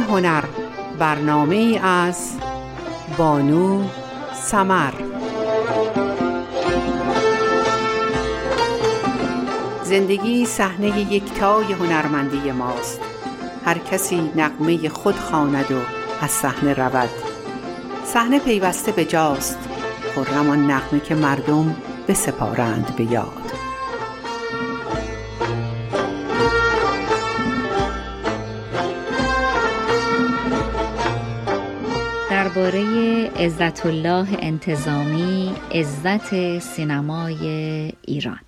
هنر برنامه از بانو سمر. زندگی صحنه یکتای هنرمندی ماست. هر کسی نقمه خود خواند و از صحنه رود. صحنه پیوسته به جاست. خرم آن نغمه که مردم بسپارند به یاد. عزت الله انتظامی عزت سینمای ایران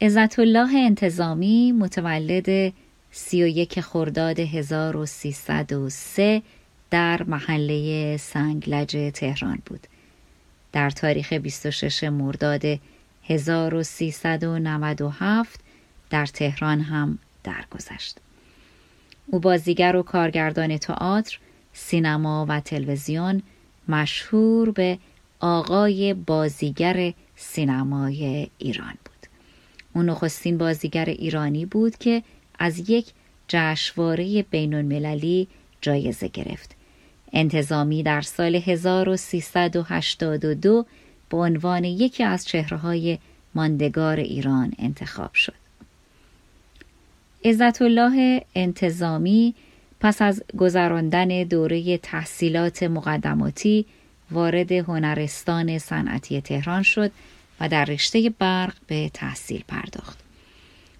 عزت الله انتظامی متولد 31 خرداد 1303 در محله سنگلج تهران بود. در تاریخ 26 مرداد 1397 در تهران هم درگذشت. او بازیگر و کارگردان تئاتر، سینما و تلویزیون مشهور به آقای بازیگر سینمای ایران بود. او نخستین بازیگر ایرانی بود که از یک جشنواره بین المللی جایزه گرفت. انتظامی در سال 1382 به عنوان یکی از چهرههای ماندگار ایران انتخاب شد. عزت الله انتظامی پس از گذراندن دوره تحصیلات مقدماتی وارد هنرستان صنعتی تهران شد و در رشته برق به تحصیل پرداخت.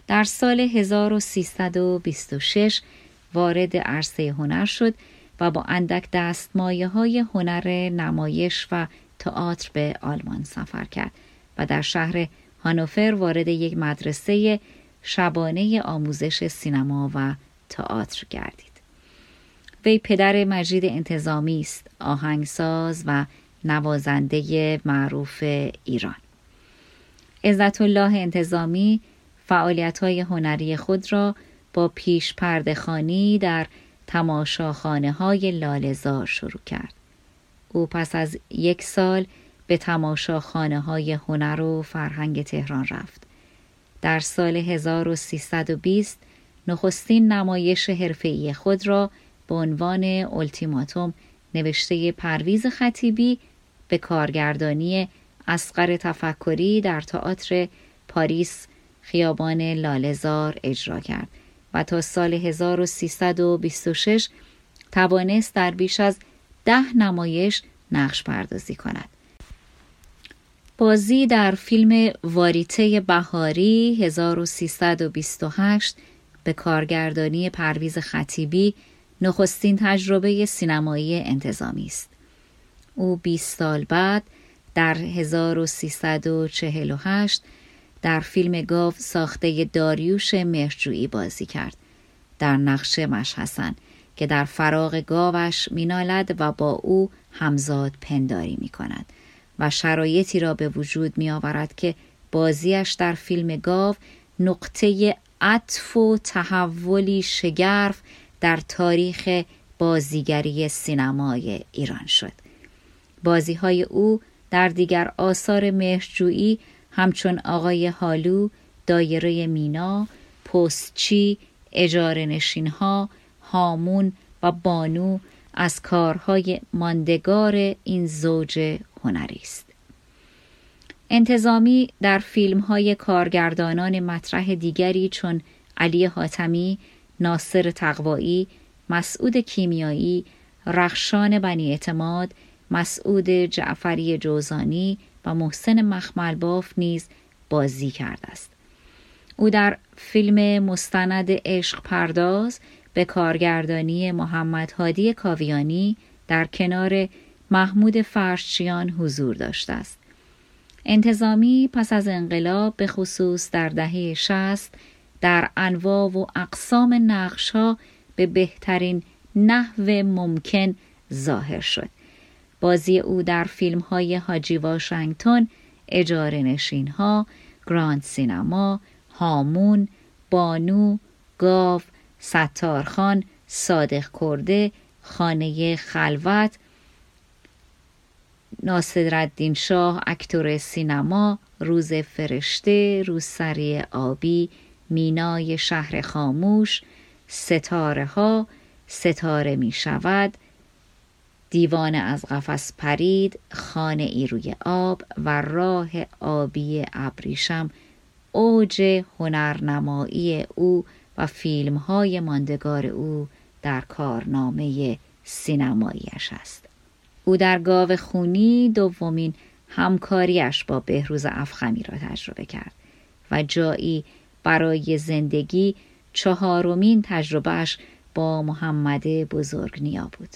در سال 1326 وارد عرصه هنر شد و با اندک دستمایه های هنر نمایش و تئاتر به آلمان سفر کرد و در شهر هانوفر وارد یک مدرسه شبانه آموزش سینما و تئاتر گردید. وی پدر مجید انتظامی است، آهنگساز و نوازنده معروف ایران. عزت الله انتظامی فعالیت های هنری خود را با پیش پردخانی در تماشاخانه های لالزار شروع کرد. او پس از یک سال به تماشاخانه های هنر و فرهنگ تهران رفت. در سال 1320 نخستین نمایش حرفه‌ای خود را به عنوان التیماتوم نوشته پرویز خطیبی به کارگردانی اسقر تفکری در تئاتر پاریس خیابان لالزار اجرا کرد و تا سال 1326 توانست در بیش از ده نمایش نقش پردازی کند. بازی در فیلم واریته بهاری 1328 به کارگردانی پرویز خطیبی نخستین تجربه سینمایی انتظامی است. او 20 سال بعد در 1348 در فیلم گاو ساخته داریوش مهرجویی بازی کرد در نقش مشحسن که در فراغ گاوش مینالد و با او همزاد پنداری می کند و شرایطی را به وجود می آورد که بازیش در فیلم گاو نقطه عطف و تحولی شگرف در تاریخ بازیگری سینمای ایران شد. بازی های او در دیگر آثار مهرجویی همچون آقای حالو، دایره مینا، پستچی، اجاره نشینها، هامون و بانو از کارهای ماندگار این زوج هنری است. انتظامی در فیلم های کارگردانان مطرح دیگری چون علی حاتمی، ناصر تقوایی، مسعود کیمیایی، رخشان بنی اعتماد، مسعود جعفری جوزانی و محسن مخملباف نیز بازی کرده است. او در فیلم مستند عشق پرداز به کارگردانی محمد هادی کاویانی در کنار محمود فرشچیان حضور داشته است. انتظامی پس از انقلاب به خصوص در دهه شست در انواع و اقسام نقشها به بهترین نحو ممکن ظاهر شد. بازی او در فیلم های حاجی واشنگتن، اجاره نشین ها، گراند سینما، هامون، بانو، گاو، ستارخان، صادق کرده، خانه خلوت، ناصرالدین شاه اکتور سینما، روز فرشته، روسری آبی، مینای شهر خاموش، ستاره ها، ستاره می شود دیوانه از قفس پرید خانه ای روی آب و راه آبی ابریشم اوج هنرنمایی او و فیلم های ماندگار او در کارنامه سینماییش است. او در گاو خونی دومین همکاریش با بهروز افخمی را تجربه کرد و جایی برای زندگی چهارمین تجربهش با محمد بزرگ نیا بود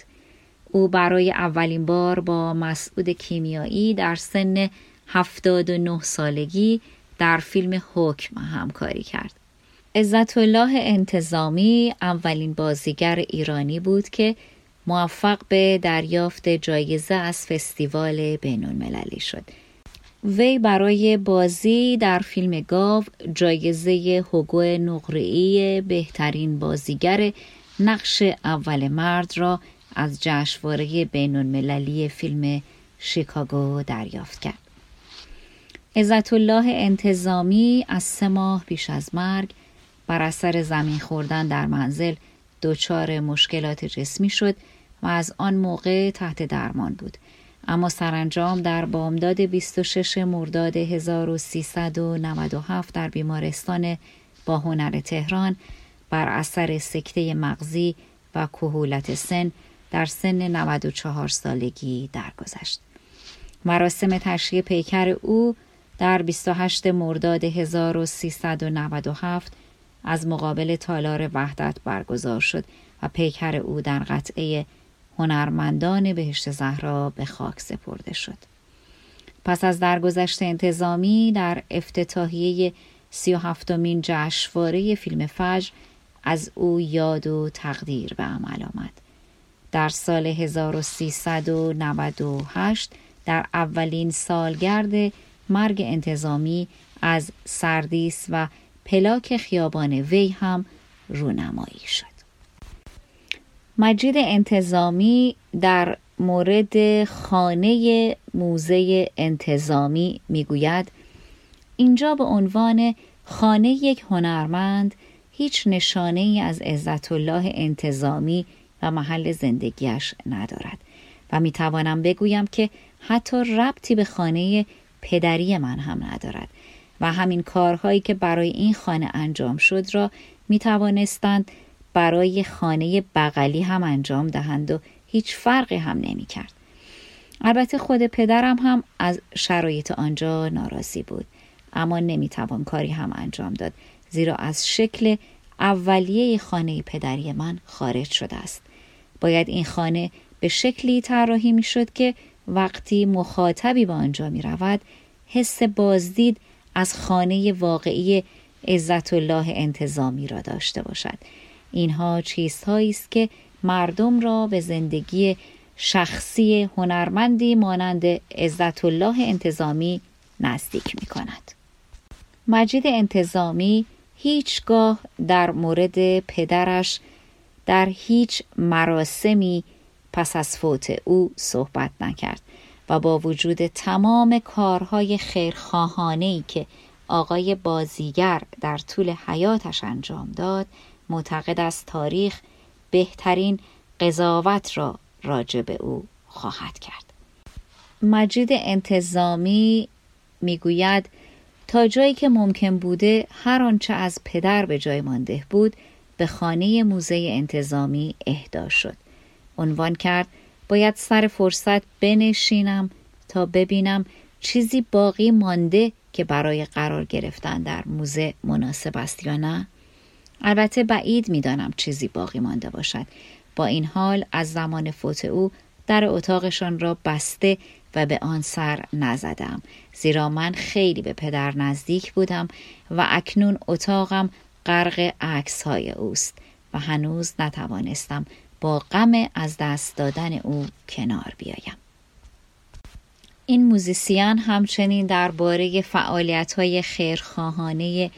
او برای اولین بار با مسعود کیمیایی در سن 79 سالگی در فیلم حکم همکاری کرد. عزت الله انتظامی اولین بازیگر ایرانی بود که موفق به دریافت جایزه از فستیوال بین المللی شد. وی برای بازی در فیلم گاو جایزه هوگو نقره‌ای بهترین بازیگر نقش اول مرد را از جشنواره بین المللی فیلم شیکاگو دریافت کرد. عزت الله انتظامی از سه ماه پیش از مرگ بر اثر زمین خوردن در منزل دچار مشکلات جسمی شد و از آن موقع تحت درمان بود اما سرانجام در بامداد 26 مرداد 1397 در بیمارستان با هنر تهران بر اثر سکته مغزی و کهولت سن در سن 94 سالگی درگذشت. مراسم تشییع پیکر او در 28 مرداد 1397 از مقابل تالار وحدت برگزار شد و پیکر او در قطعه هنرمندان بهشت زهرا به خاک سپرده شد. پس از درگذشت انتظامی در افتتاحیه سی و هفتمین جشنواره فیلم فجر از او یاد و تقدیر به عمل آمد. در سال 1398 در اولین سالگرد مرگ انتظامی از سردیس و پلاک خیابان وی هم رونمایی شد. مجید انتظامی در مورد خانه موزه انتظامی می‌گوید اینجا به عنوان خانه یک هنرمند هیچ نشانه ای از عزت الله انتظامی و محل زندگیش ندارد و می توانم بگویم که حتی ربطی به خانه پدری من هم ندارد و همین کارهایی که برای این خانه انجام شد را می توانستند برای خانه بغلی هم انجام دهند و هیچ فرقی هم نمی کرد. البته خود پدرم هم از شرایط آنجا ناراضی بود اما نمی توان کاری هم انجام داد زیرا از شکل اولیه خانه پدری من خارج شده است باید این خانه به شکلی طراحی می شد که وقتی مخاطبی به آنجا می رود حس بازدید از خانه واقعی عزت الله انتظامی را داشته باشد اینها چیزهایی است که مردم را به زندگی شخصی هنرمندی مانند عزت الله انتظامی نزدیک می کند. مجید انتظامی هیچگاه در مورد پدرش در هیچ مراسمی پس از فوت او صحبت نکرد و با وجود تمام کارهای خیرخواهانه که آقای بازیگر در طول حیاتش انجام داد معتقد است تاریخ بهترین قضاوت را راجع به او خواهد کرد. مجید انتظامی می‌گوید تا جایی که ممکن بوده هر آنچه از پدر به جای مانده بود به خانه موزه انتظامی اهدا شد. عنوان کرد باید سر فرصت بنشینم تا ببینم چیزی باقی مانده که برای قرار گرفتن در موزه مناسب است یا نه. البته بعید می‌دانم چیزی باقی مانده باشد. با این حال از زمان فوت او در اتاقشان را بسته و به آن سر نزدم. زیرا من خیلی به پدر نزدیک بودم و اکنون اتاقم غرق عکس های اوست و هنوز نتوانستم با غم از دست دادن او کنار بیایم. این موزیسیان همچنین درباره فعالیت های خیرخواهانه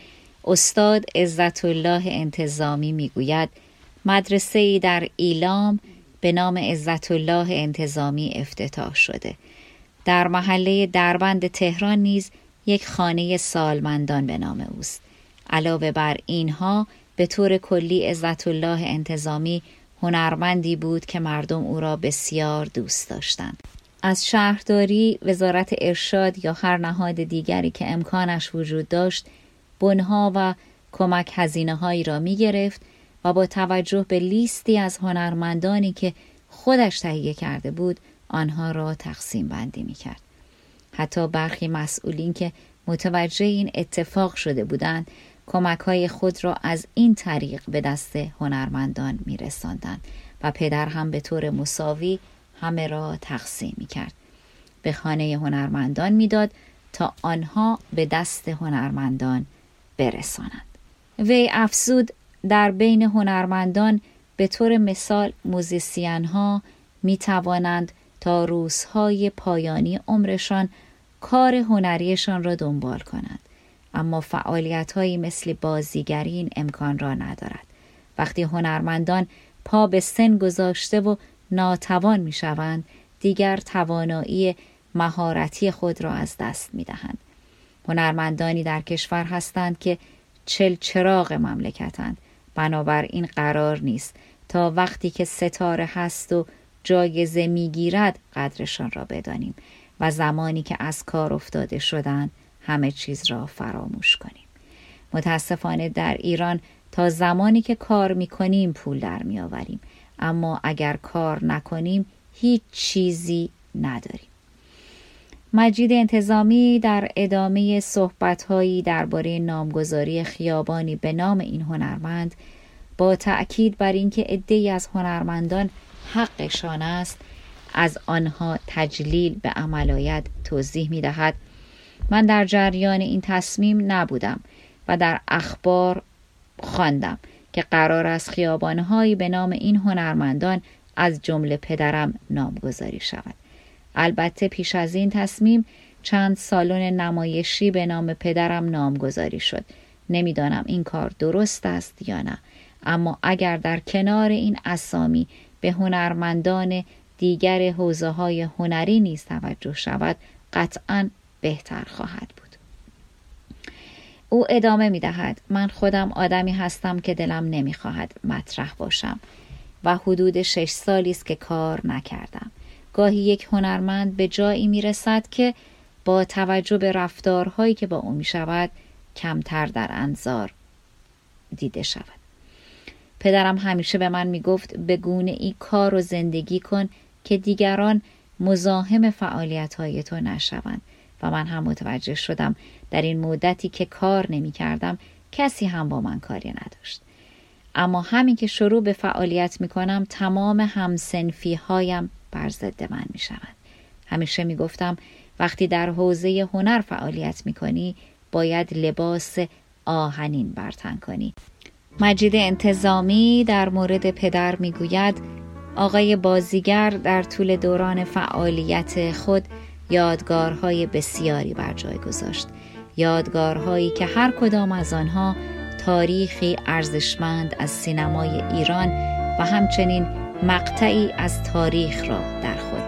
استاد عزت الله انتظامی می‌گوید مدرسه ای در ایلام به نام عزت الله انتظامی افتتاح شده. در محله دربند تهران نیز یک خانه سالمندان به نام اوست. علاوه بر اینها به طور کلی عزت الله انتظامی هنرمندی بود که مردم او را بسیار دوست داشتند. از شهرداری وزارت ارشاد یا هر نهاد دیگری که امکانش وجود داشت بنها و کمک هزینه هایی را می گرفت و با توجه به لیستی از هنرمندانی که خودش تهیه کرده بود آنها را تقسیم بندی می کرد. حتی برخی مسئولین که متوجه این اتفاق شده بودند کمک های خود را از این طریق به دست هنرمندان می رساندن و پدر هم به طور مساوی همه را تقسیم می کرد. به خانه هنرمندان می‌داد تا آنها به دست هنرمندان برسانند. وی افزود در بین هنرمندان به طور مثال موزیسین ها می توانند تا روزهای پایانی عمرشان کار هنریشان را دنبال کنند اما فعالیت هایی مثل بازیگری این امکان را ندارد وقتی هنرمندان پا به سن گذاشته و ناتوان می شوند دیگر توانایی مهارتی خود را از دست می دهند. هنرمندانی در کشور هستند که چل چراغ مملکتند. بنابراین قرار نیست. تا وقتی که ستاره هست و جایزه می‌گیرد قدرشان را بدانیم و زمانی که از کار افتاده شدند همه چیز را فراموش کنیم. متاسفانه در ایران تا زمانی که کار می‌کنیم پول در میآوریم. اما اگر کار نکنیم هیچ چیزی نداریم. مجید انتظامی در ادامه صحبتهایی درباره نامگذاری خیابانی به نام این هنرمند با تأکید بر اینکه عدهای از هنرمندان حقشان است از آنها تجلیل به عمل توضیح می دهد من در جریان این تصمیم نبودم و در اخبار خواندم که قرار است خیابانهایی به نام این هنرمندان از جمله پدرم نامگذاری شود. البته پیش از این تصمیم چند سالن نمایشی به نام پدرم نامگذاری شد. نمی‌دانم این کار درست است یا نه. اما اگر در کنار این اسامی به هنرمندان دیگر حوزه های هنری نیز توجه شود قطعا بهتر خواهد بود. او ادامه می دهد من خودم آدمی هستم که دلم نمی خواهد مطرح باشم و حدود شش سالی است که کار نکردم. گاهی یک هنرمند به جایی می رسد که با توجه به رفتارهایی که با او می شود کمتر در انظار دیده شود. پدرم همیشه به من می گفت به گونه ای کار و زندگی کن که دیگران مزاحم فعالیت های تو نشوند. و من هم متوجه شدم در این مدتی که کار نمی کردم کسی هم با من کاری نداشت. اما همین که شروع به فعالیت می کنم تمام همسنفی هایم بر ضد من می شود. همیشه می گفتم وقتی در حوزه هنر فعالیت می کنی باید لباس آهنین برتن کنی مجید انتظامی در مورد پدر می گوید آقای بازیگر در طول دوران فعالیت خود یادگارهای بسیاری بر جای گذاشت یادگارهایی که هر کدام از آنها تاریخی ارزشمند از سینمای ایران و همچنین مقطعی از تاریخ را در خود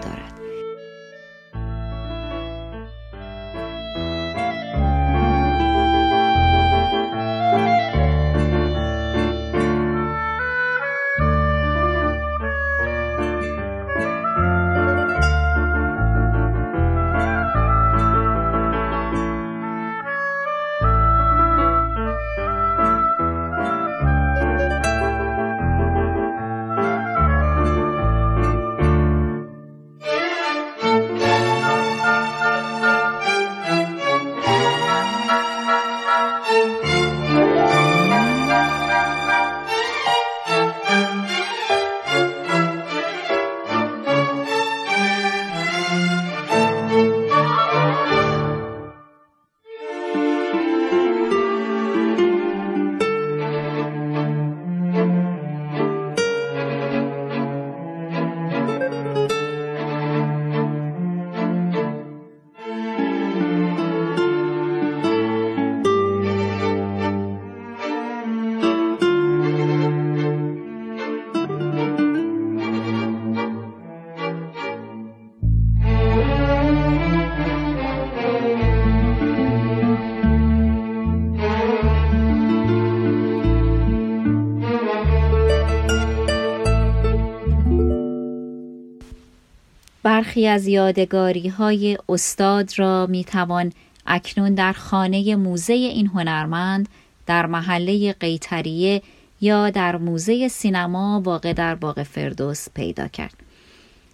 برخی از یادگاری های استاد را می توان اکنون در خانه موزه این هنرمند در محله قیتریه یا در موزه سینما واقع در باغ فردوس پیدا کرد.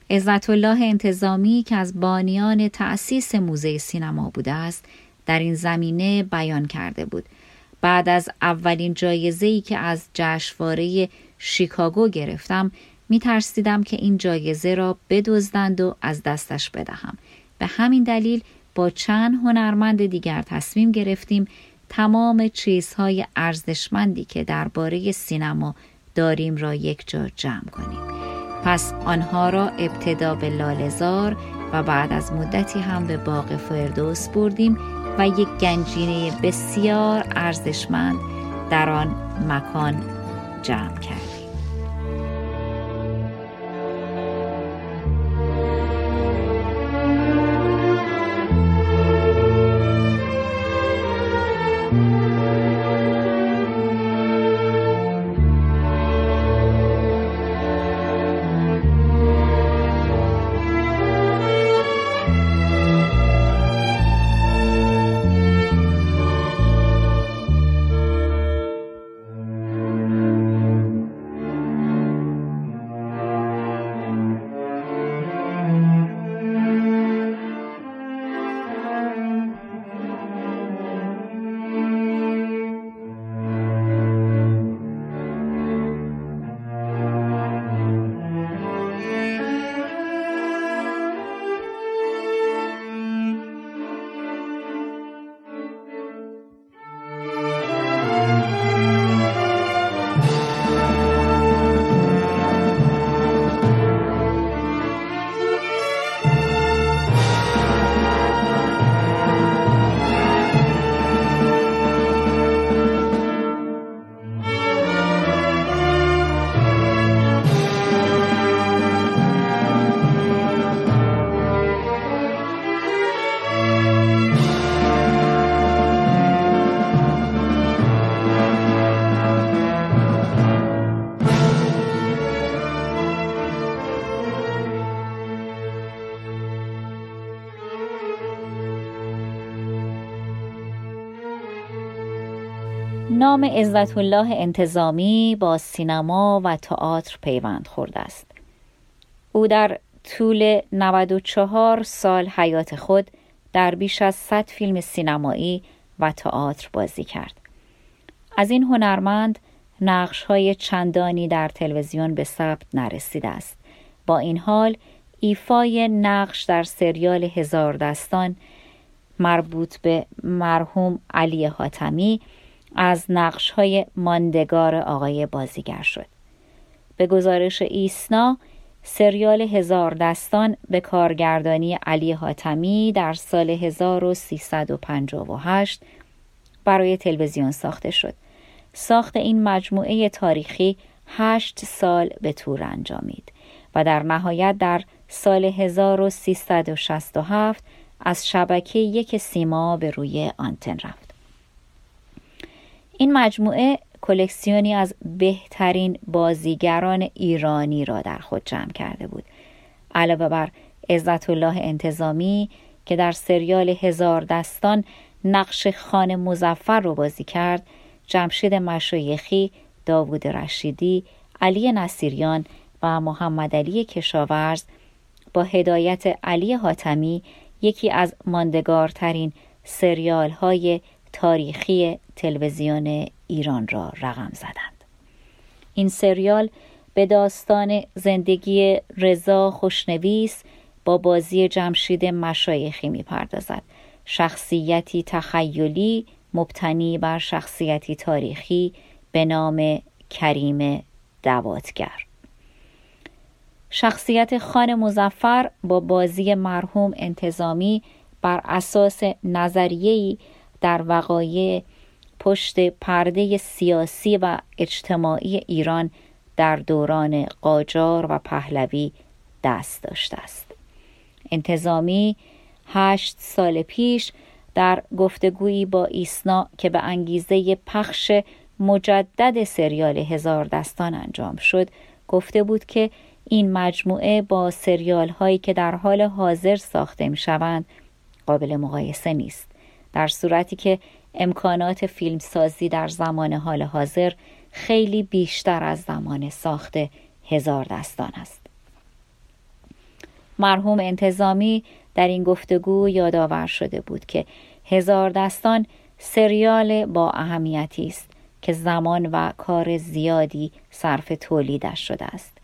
عزت الله انتظامی که از بانیان تأسیس موزه سینما بوده است در این زمینه بیان کرده بود بعد از اولین جایزه که از جشنواره شیکاگو گرفتم می ترسیدم که این جایزه را بدزدند و از دستش بدهم. به همین دلیل با چند هنرمند دیگر تصمیم گرفتیم تمام چیزهای ارزشمندی که درباره سینما داریم را یک جا جمع کنیم. پس آنها را ابتدا به لالزار و بعد از مدتی هم به باغ فردوس بردیم و یک گنجینه بسیار ارزشمند در آن مکان جمع کردیم. نام عزت الله انتظامی با سینما و تئاتر پیوند خورده است. او در طول 94 سال حیات خود در بیش از 100 فیلم سینمایی و تئاتر بازی کرد. از این هنرمند نقش های چندانی در تلویزیون به ثبت نرسیده است. با این حال ایفای نقش در سریال هزار دستان مربوط به مرحوم علی حاتمی از نقش های ماندگار آقای بازیگر شد. به گزارش ایسنا سریال هزار دستان به کارگردانی علی حاتمی در سال 1358 برای تلویزیون ساخته شد. ساخت این مجموعه تاریخی هشت سال به طور انجامید و در نهایت در سال 1367 از شبکه یک سیما به روی آنتن رفت. این مجموعه کلکسیونی از بهترین بازیگران ایرانی را در خود جمع کرده بود. علاوه بر عزت الله انتظامی که در سریال هزار دستان نقش خان مزفر رو بازی کرد جمشید مشایخی، داوود رشیدی، علی نصیریان و محمد علی کشاورز با هدایت علی حاتمی یکی از ماندگارترین سریال های تاریخی تلویزیون ایران را رقم زدند. این سریال به داستان زندگی رضا خوشنویس با بازی جمشید مشایخی می پردازد شخصیتی تخیلی مبتنی بر شخصیتی تاریخی به نام کریم دواتگر شخصیت خان مزفر با بازی مرحوم انتظامی بر اساس نظریه‌ای در وقایع پشت پرده سیاسی و اجتماعی ایران در دوران قاجار و پهلوی دست داشته است. انتظامی هشت سال پیش در گفتگویی با ایسنا که به انگیزه پخش مجدد سریال هزار دستان انجام شد گفته بود که این مجموعه با سریال هایی که در حال حاضر ساخته می شوند قابل مقایسه نیست. در صورتی که امکانات فیلمسازی در زمان حال حاضر خیلی بیشتر از زمان ساخت هزار دستان است مرحوم انتظامی در این گفتگو یادآور شده بود که هزار دستان سریال با اهمیتی است که زمان و کار زیادی صرف تولیدش شده است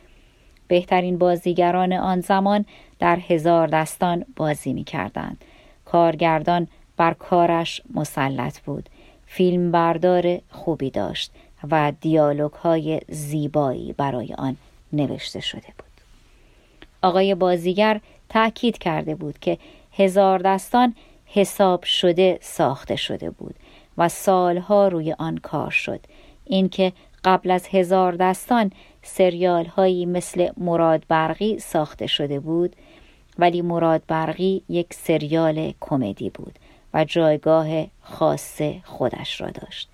بهترین بازیگران آن زمان در هزار دستان بازی می کردند. کارگردان بر کارش مسلط بود. فیلم بردار خوبی داشت و دیالوگ های زیبایی برای آن نوشته شده بود. آقای بازیگر تأکید کرده بود که هزار دستان حساب شده ساخته شده بود و سالها روی آن کار شد. اینکه قبل از هزار دستان سریال هایی مثل مراد برقی ساخته شده بود ولی مراد برقی یک سریال کمدی بود. و جایگاه خاص خودش را داشت.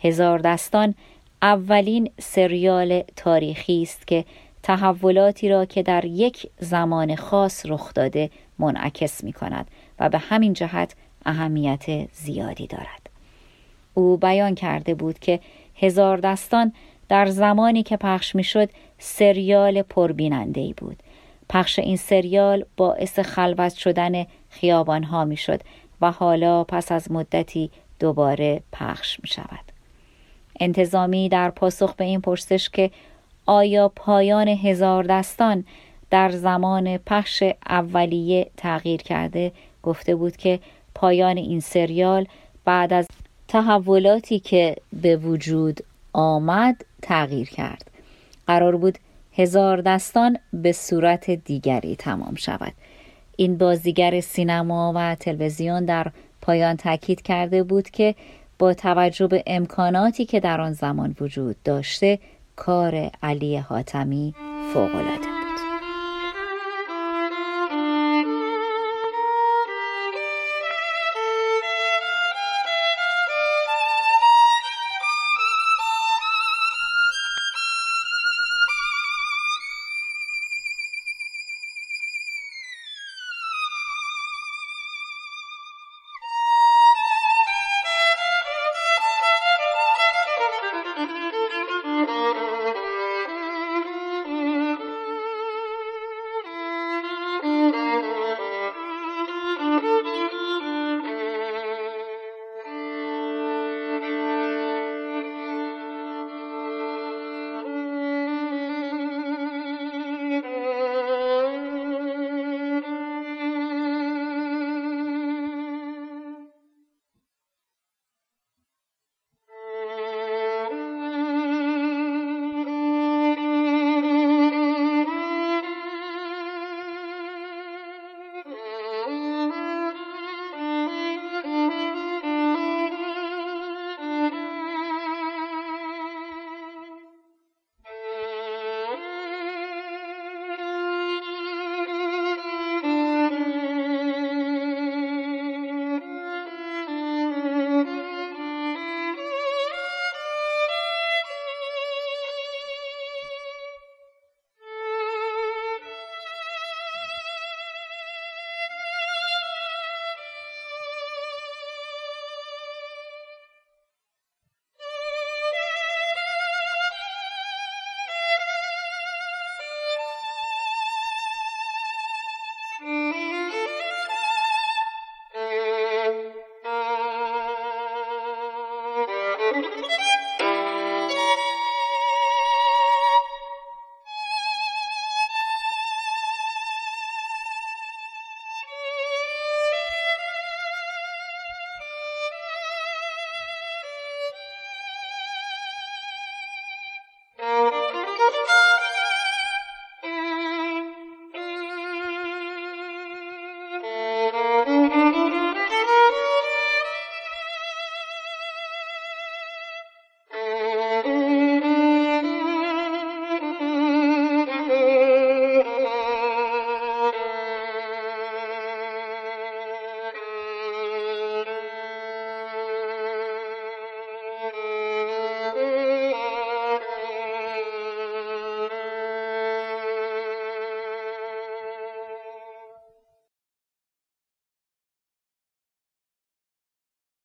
هزار دستان اولین سریال تاریخی است که تحولاتی را که در یک زمان خاص رخ داده منعکس می کند و به همین جهت اهمیت زیادی دارد. او بیان کرده بود که هزار دستان در زمانی که پخش می شد سریال پربیننده ای بود. پخش این سریال باعث خلوت شدن خیابان ها می شد و حالا پس از مدتی دوباره پخش می شود. انتظامی در پاسخ به این پرسش که آیا پایان هزار دستان در زمان پخش اولیه تغییر کرده گفته بود که پایان این سریال بعد از تحولاتی که به وجود آمد تغییر کرد. قرار بود هزار دستان به صورت دیگری تمام شود. این بازیگر سینما و تلویزیون در پایان تاکید کرده بود که با توجه به امکاناتی که در آن زمان وجود داشته کار علی حاتمی فوقالعاده.